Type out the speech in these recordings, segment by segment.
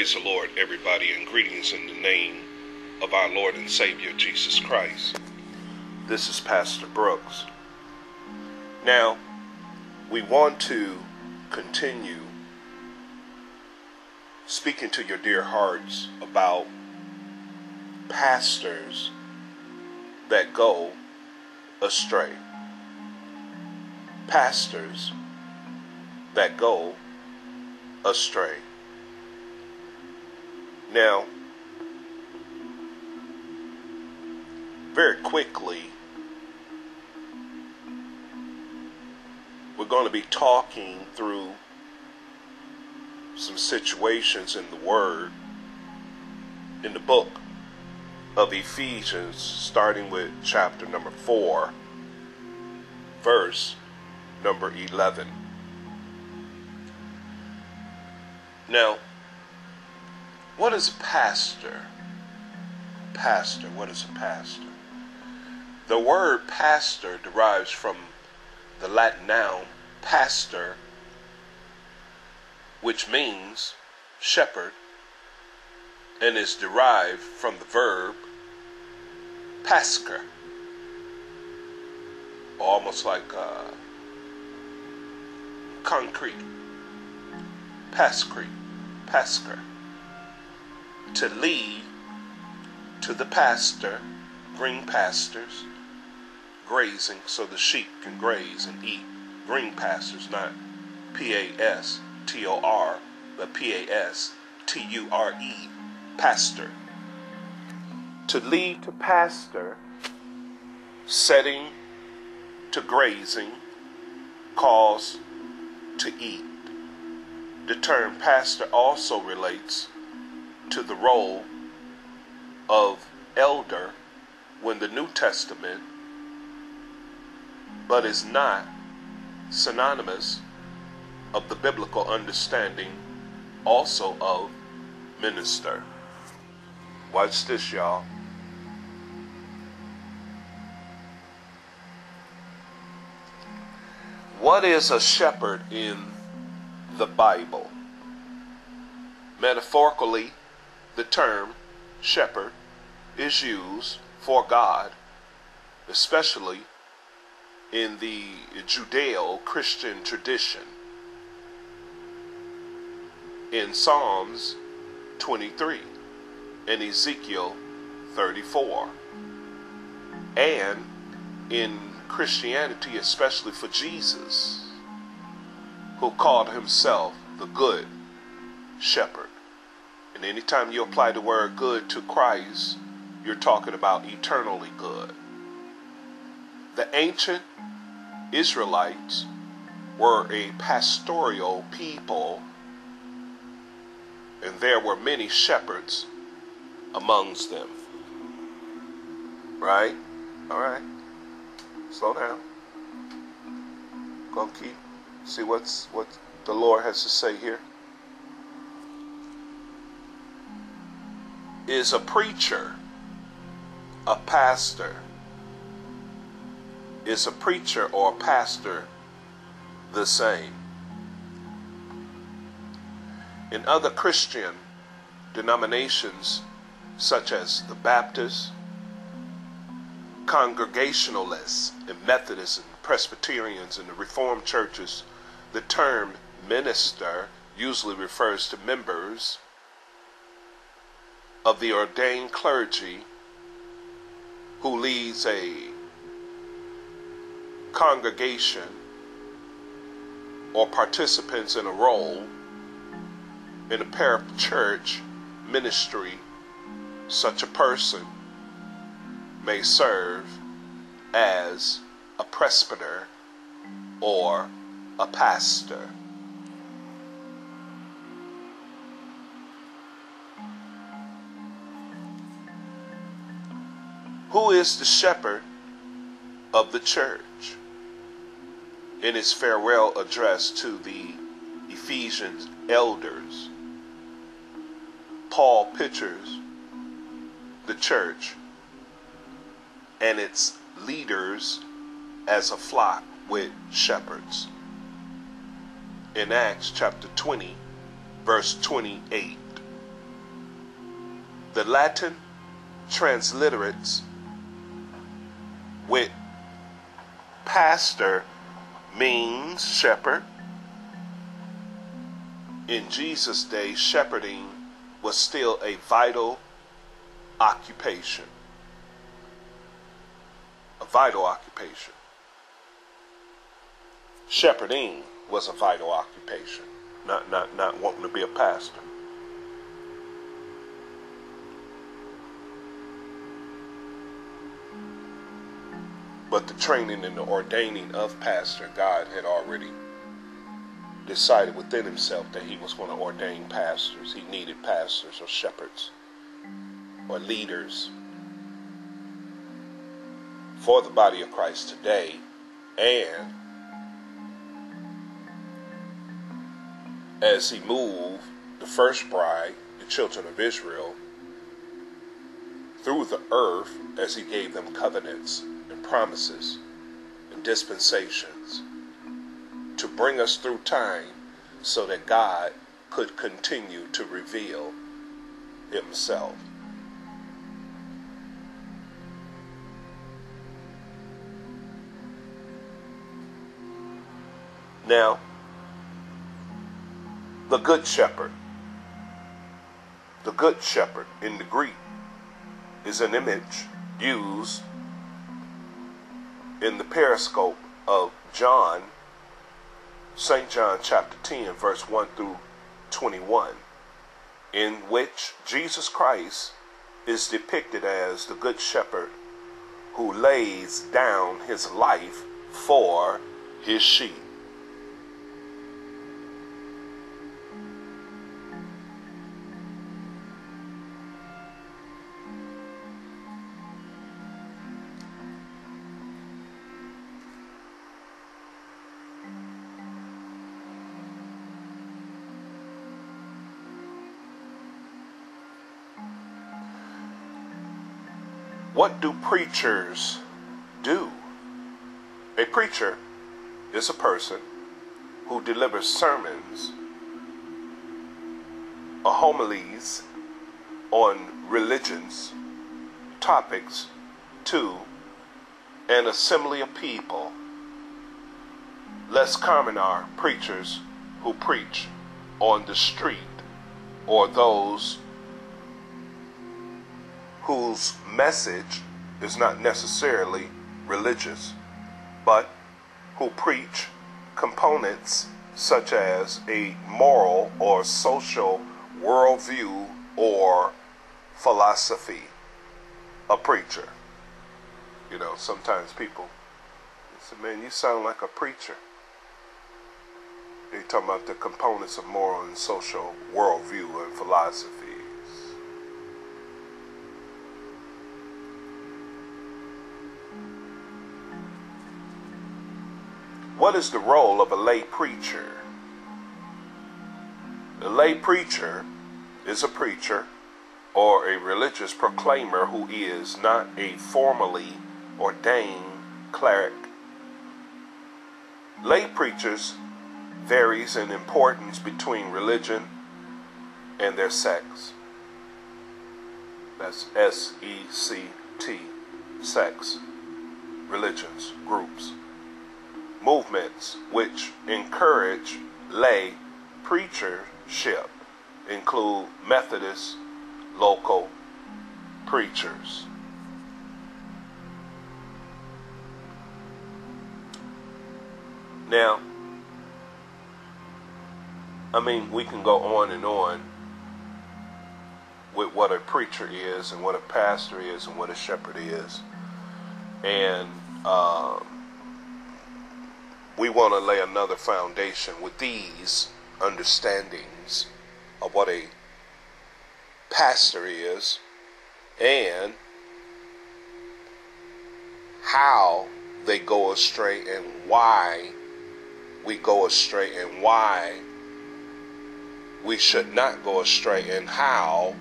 Praise the Lord, everybody, and greetings in the name of our Lord and Savior Jesus Christ. This is Pastor Brooks. Now, we want to continue speaking to your dear hearts about pastors that go astray. Pastors that go astray. Now, very quickly, we're going to be talking through some situations in the Word, in the book of Ephesians, starting with chapter number 4, verse number 11. Now, what is a pastor? Pastor, what is a pastor? The word pastor derives from the Latin noun pastor, which means shepherd, and is derived from the verb pascer, almost like uh, concrete, pascrete, pascer to lead to the pastor, green pastures, grazing so the sheep can graze and eat green pastures, not P A S T O R, but P A S T U R E, pastor. To lead to pastor, setting to grazing, cause to eat. The term pastor also relates to the role of elder when the New Testament, but is not synonymous of the biblical understanding also of minister. Watch this, y'all. What is a shepherd in the Bible? Metaphorically, the term shepherd is used for God, especially in the Judeo Christian tradition. In Psalms 23 and Ezekiel 34, and in Christianity, especially for Jesus, who called himself the Good Shepherd. And anytime you apply the word good to Christ, you're talking about eternally good. The ancient Israelites were a pastoral people, and there were many shepherds amongst them. Right? All right. Slow down. Go keep. See what's what the Lord has to say here. Is a preacher, a pastor. Is a preacher or a pastor the same? In other Christian denominations, such as the Baptists, Congregationalists, and Methodists, and Presbyterians, and the Reformed churches, the term minister usually refers to members of the ordained clergy who leads a congregation or participants in a role in a parachurch ministry, such a person may serve as a presbyter or a pastor. Who is the shepherd of the church? In his farewell address to the Ephesians elders, Paul pictures the church and its leaders as a flock with shepherds. In Acts chapter 20, verse 28, The Latin transliterates with pastor means shepherd. In Jesus' day, shepherding was still a vital occupation. A vital occupation. Shepherding was a vital occupation, not, not, not wanting to be a pastor. But the training and the ordaining of pastor, God had already decided within himself that he was going to ordain pastors. He needed pastors or shepherds or leaders for the body of Christ today and as he moved the first bride, the children of Israel, through the earth as he gave them covenants and promises and dispensations to bring us through time so that God could continue to reveal himself. Now, the Good Shepherd, the Good Shepherd in the Greek is an image used in the pericope of John, St. John chapter 10, verse 1 through 21, in which Jesus Christ is depicted as the Good Shepherd who lays down his life for his sheep. What do preachers do? A preacher is a person who delivers sermons or homilies on religions, topics to an assembly of people. Less common are preachers who preach on the street or those whose message is not necessarily religious, but who preach components such as a moral or social worldview or philosophy. A preacher. You know, sometimes people say, man, you sound like a preacher. They talk about the components of moral and social worldview and philosophy. What is the role of a lay preacher? The lay preacher is a preacher or a religious proclaimer who is not a formally ordained cleric. Lay preachers varies in importance between religion and their sects. That's S E C T, sects, religions, groups movements which encourage lay preachership include Methodist local preachers. Now, I mean, we can go on and on with what a preacher is and what a pastor is and what a shepherd is. And um, we want to lay another foundation with these understandings of what a pastor is and how they go astray and why we go astray and why we should not go astray and how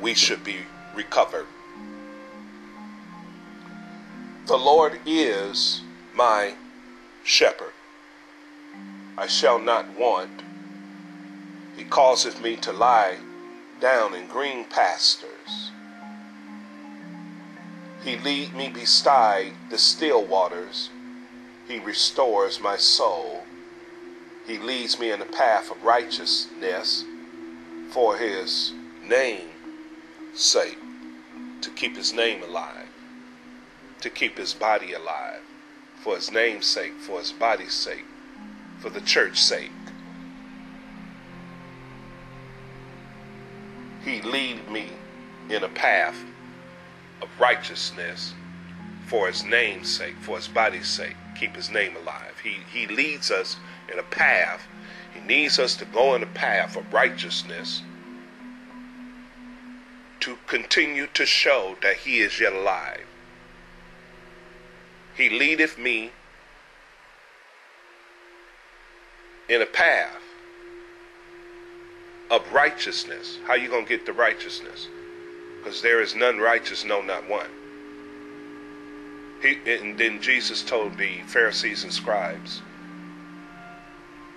we should be recovered. The Lord is my shepherd. I shall not want. He causeth me to lie down in green pastures. He lead me beside the still waters. He restores my soul. He leads me in the path of righteousness for his name sake, to keep his name alive, to keep his body alive, for his name's sake, for his body's sake, for the church's sake. He lead me in a path of righteousness for his name's sake, for his body's sake, keep his name alive. He, he leads us in a path. He needs us to go in a path of righteousness to continue to show that he is yet alive. He leadeth me in a path of righteousness. How you going to get the righteousness? Because there is none righteous, no, not one. He, and then Jesus told the Pharisees and scribes,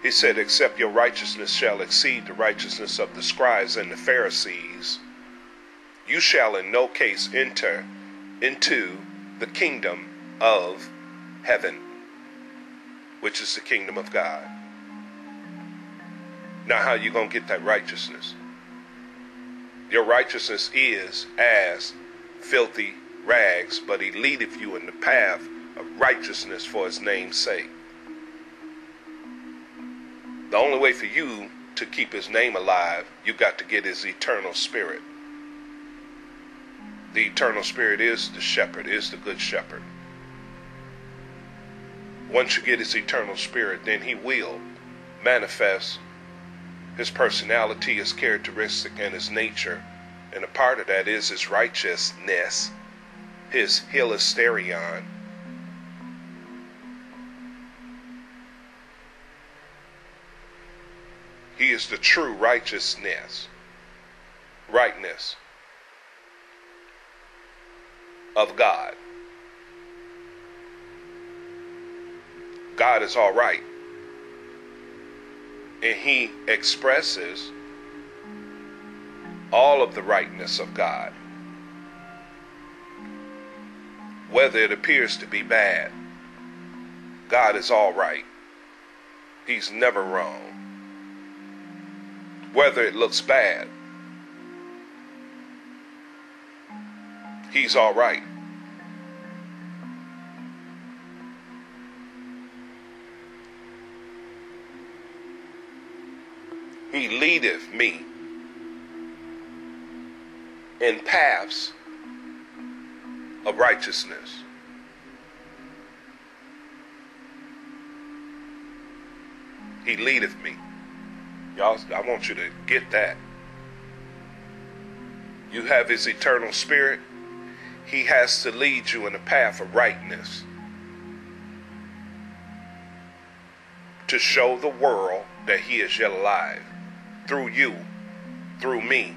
He said, Except your righteousness shall exceed the righteousness of the scribes and the Pharisees, you shall in no case enter into the kingdom of heaven, which is the kingdom of God. Now, how you going to get that righteousness? Your righteousness is as filthy rags, but he leadeth you in the path of righteousness for his name's sake. The only way for you to keep his name alive, you got to get his eternal spirit. The eternal spirit is the shepherd, is the good shepherd. Once you get his eternal spirit, then he will manifest his personality, his characteristic, and his nature. And a part of that is his righteousness, his hilasterion. He is the true righteousness, rightness of God. God is all right and he expresses all of the rightness of God. Whether it appears to be bad, God is all right. He's never wrong. Whether it looks bad, He's all right. He leadeth me in paths of righteousness. He leadeth me. Y'all, I want you to get that. You have His eternal spirit. He has to lead you in a path of rightness. To show the world that He is yet alive through you, through me,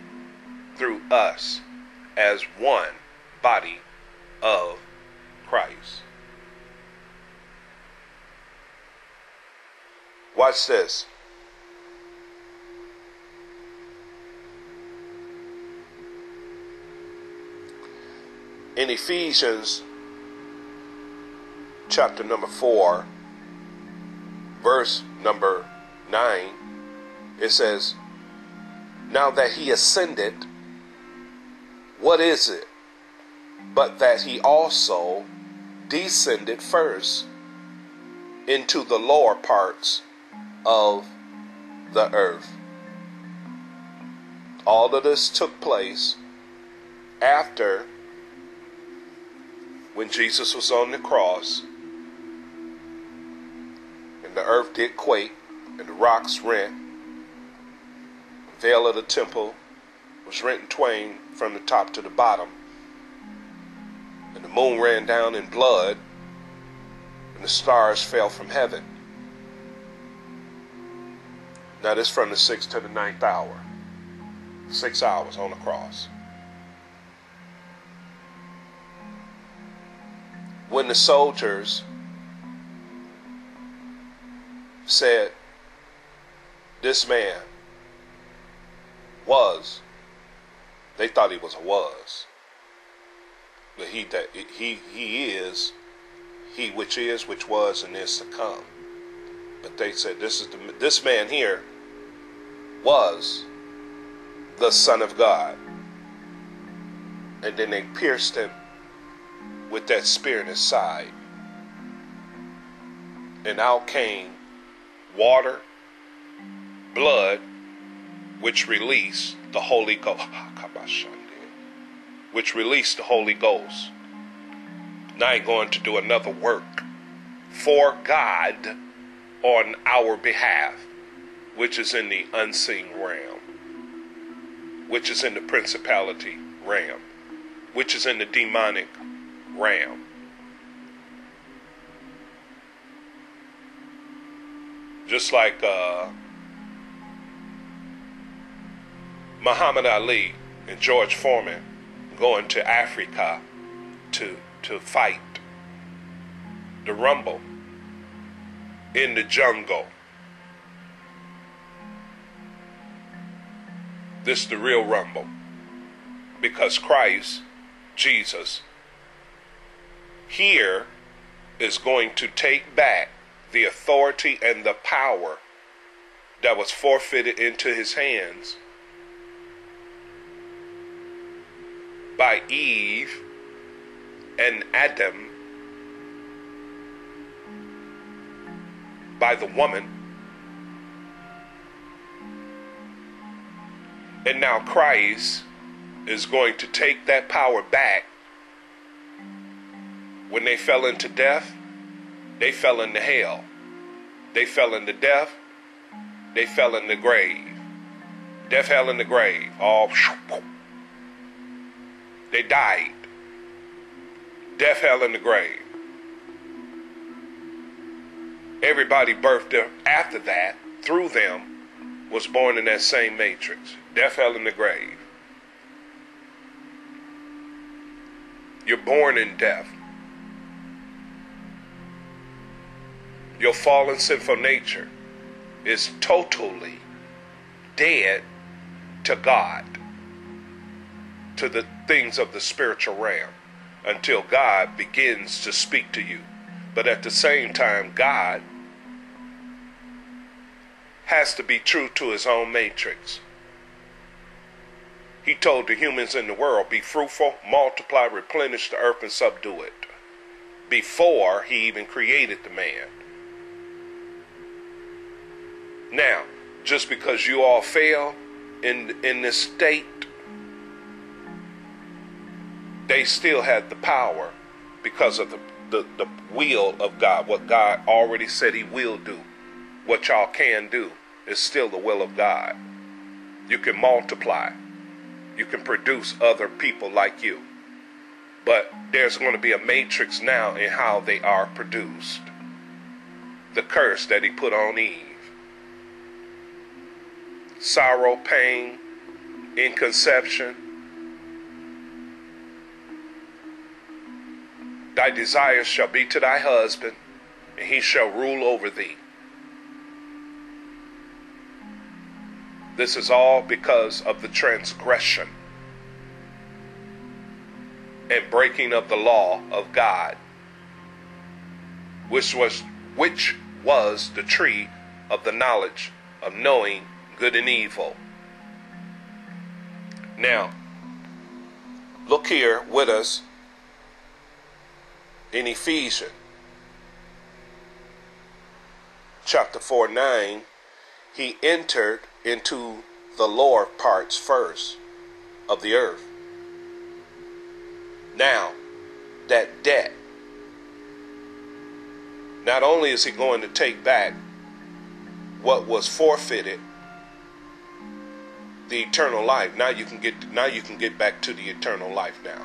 through us, as one body of Christ. Watch this. In Ephesians chapter number 4, verse number 9, it says, Now that he ascended, what is it? But that he also descended first into the lower parts of the earth. All of this took place after when Jesus was on the cross and the earth did quake and the rocks rent veil of the temple was rent in twain from the top to the bottom. And the moon ran down in blood, and the stars fell from heaven. Now, this from the sixth to the ninth hour. Six hours on the cross. When the soldiers said, This man was. They thought he was a was. But he that he he is he which is, which was, and is to come. But they said this is the this man here was the Son of God. And then they pierced him with that spear in his side. And out came water, blood, which released the Holy Ghost. Which released the Holy Ghost. Now I'm going to do another work for God on our behalf, which is in the unseen realm, which is in the principality realm, which is in the demonic realm. Just like uh, Muhammad Ali and George Foreman going to Africa to to fight the rumble in the jungle. This is the real rumble because Christ, Jesus, here is going to take back the authority and the power that was forfeited into his hands by Eve and Adam by the woman. And now Christ is going to take that power back. When they fell into death, they fell into hell. They fell into death. They fell in the grave. Death, hell, and the grave. All. They died death, hell, and the grave. Everybody birthed after that, through them, was born in that same matrix death, hell, and the grave. You're born in death. Your fallen sinful nature is totally dead to God, to the things of the spiritual realm until God begins to speak to you. But at the same time, God has to be true to his own matrix. He told the humans in the world, be fruitful, multiply, replenish the earth, and subdue it. Before he even created the man. Now, just because you all fail in, in this state they still had the power because of the, the, the will of God, what God already said He will do. What y'all can do is still the will of God. You can multiply, you can produce other people like you. But there's going to be a matrix now in how they are produced. The curse that He put on Eve sorrow, pain, inconception Thy desires shall be to thy husband, and he shall rule over thee. This is all because of the transgression and breaking of the law of God, which was which was the tree of the knowledge of knowing good and evil. Now, look here with us in Ephesians chapter 4 9, he entered into the lower parts first of the earth. Now, that debt, not only is he going to take back what was forfeited, the eternal life. Now you can get now you can get back to the eternal life now.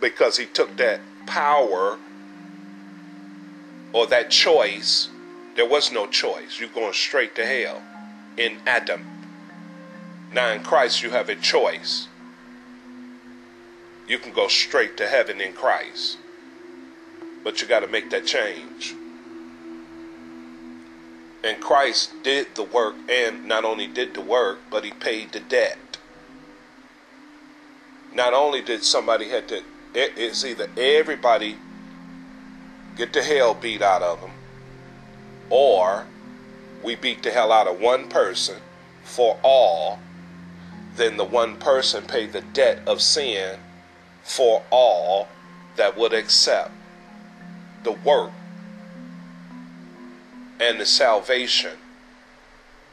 Because he took that power or that choice, there was no choice. You're going straight to hell in Adam. Now in Christ, you have a choice. You can go straight to heaven in Christ. But you got to make that change. And Christ did the work, and not only did the work, but he paid the debt. not only did somebody had to, it's either everybody get the hell beat out of them, or we beat the hell out of one person for all, then the one person pay the debt of sin for all that would accept the work and the salvation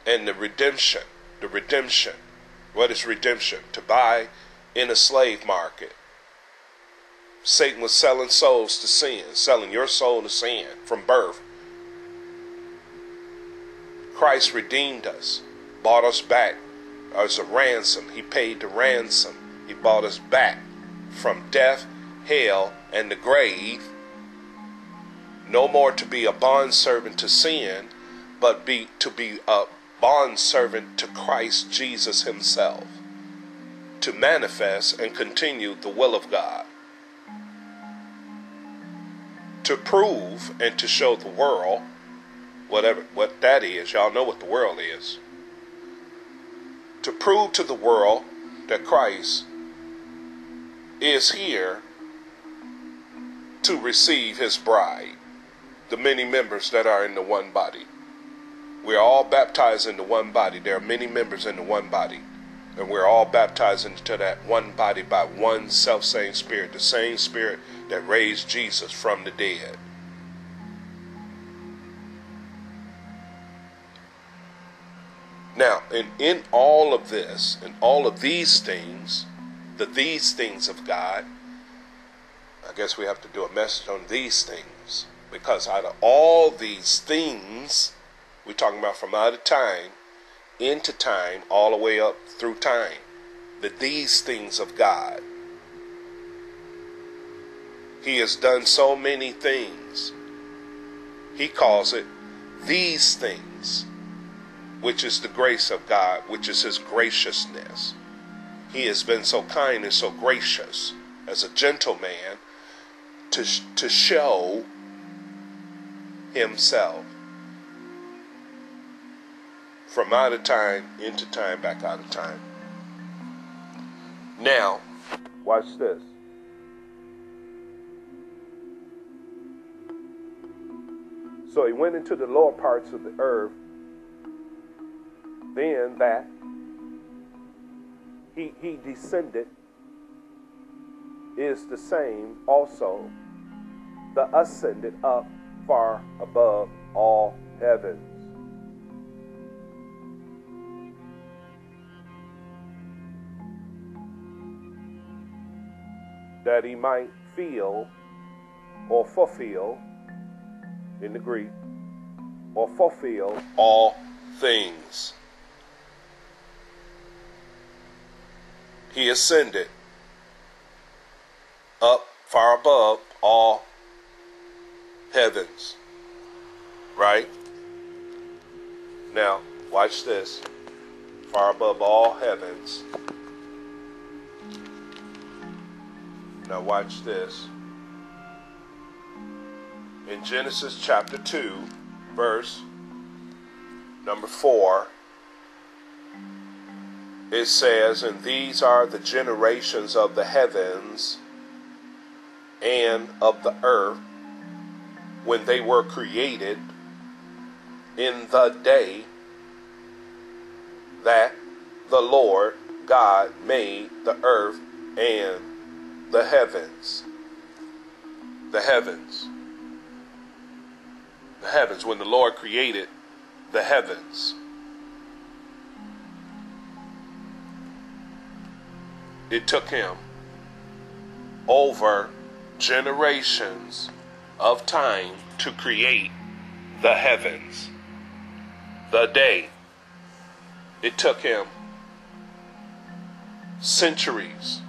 and the redemption. The redemption. What is redemption? To buy in a slave market. Satan was selling souls to sin, selling your soul to sin from birth. Christ redeemed us, bought us back as a ransom. He paid the ransom. He bought us back from death, hell, and the grave. No more to be a bondservant to sin, but be to be a bondservant to Christ Jesus Himself, to manifest and continue the will of God, to prove and to show the world whatever what that is. Y'all know what the world is. To prove to the world that Christ is here to receive his bride, the many members that are in the one body. We are all baptized into one body. There are many members in the one body. And we're all baptized into that one body by one self same spirit, the same spirit that raised Jesus from the dead. Now, in, in all of this, in all of these things, the these things of God, I guess we have to do a message on these things. Because out of all these things, we're talking about from out of time into time, all the way up through time. The these things of God. He has done so many things. He calls it these things, which is the grace of God, which is His graciousness. He has been so kind and so gracious as a gentleman to, to show Himself from out of time into time, back out of time. Now, watch this. So he went into the lower parts of the earth. Then that he, he descended is the same also the ascended up far above all heavens. that he might feel or fulfill in the Greek or fulfill all things. He ascended up far above all heavens. Right? Now, watch this. Far above all heavens Now, watch this. In Genesis chapter 2, verse number 4, it says, And these are the generations of the heavens and of the earth when they were created in the day that the Lord God made the earth and the heavens. The heavens. The heavens. When the Lord created the heavens. It took him over generations of time to create the heavens. The day. It took him centuries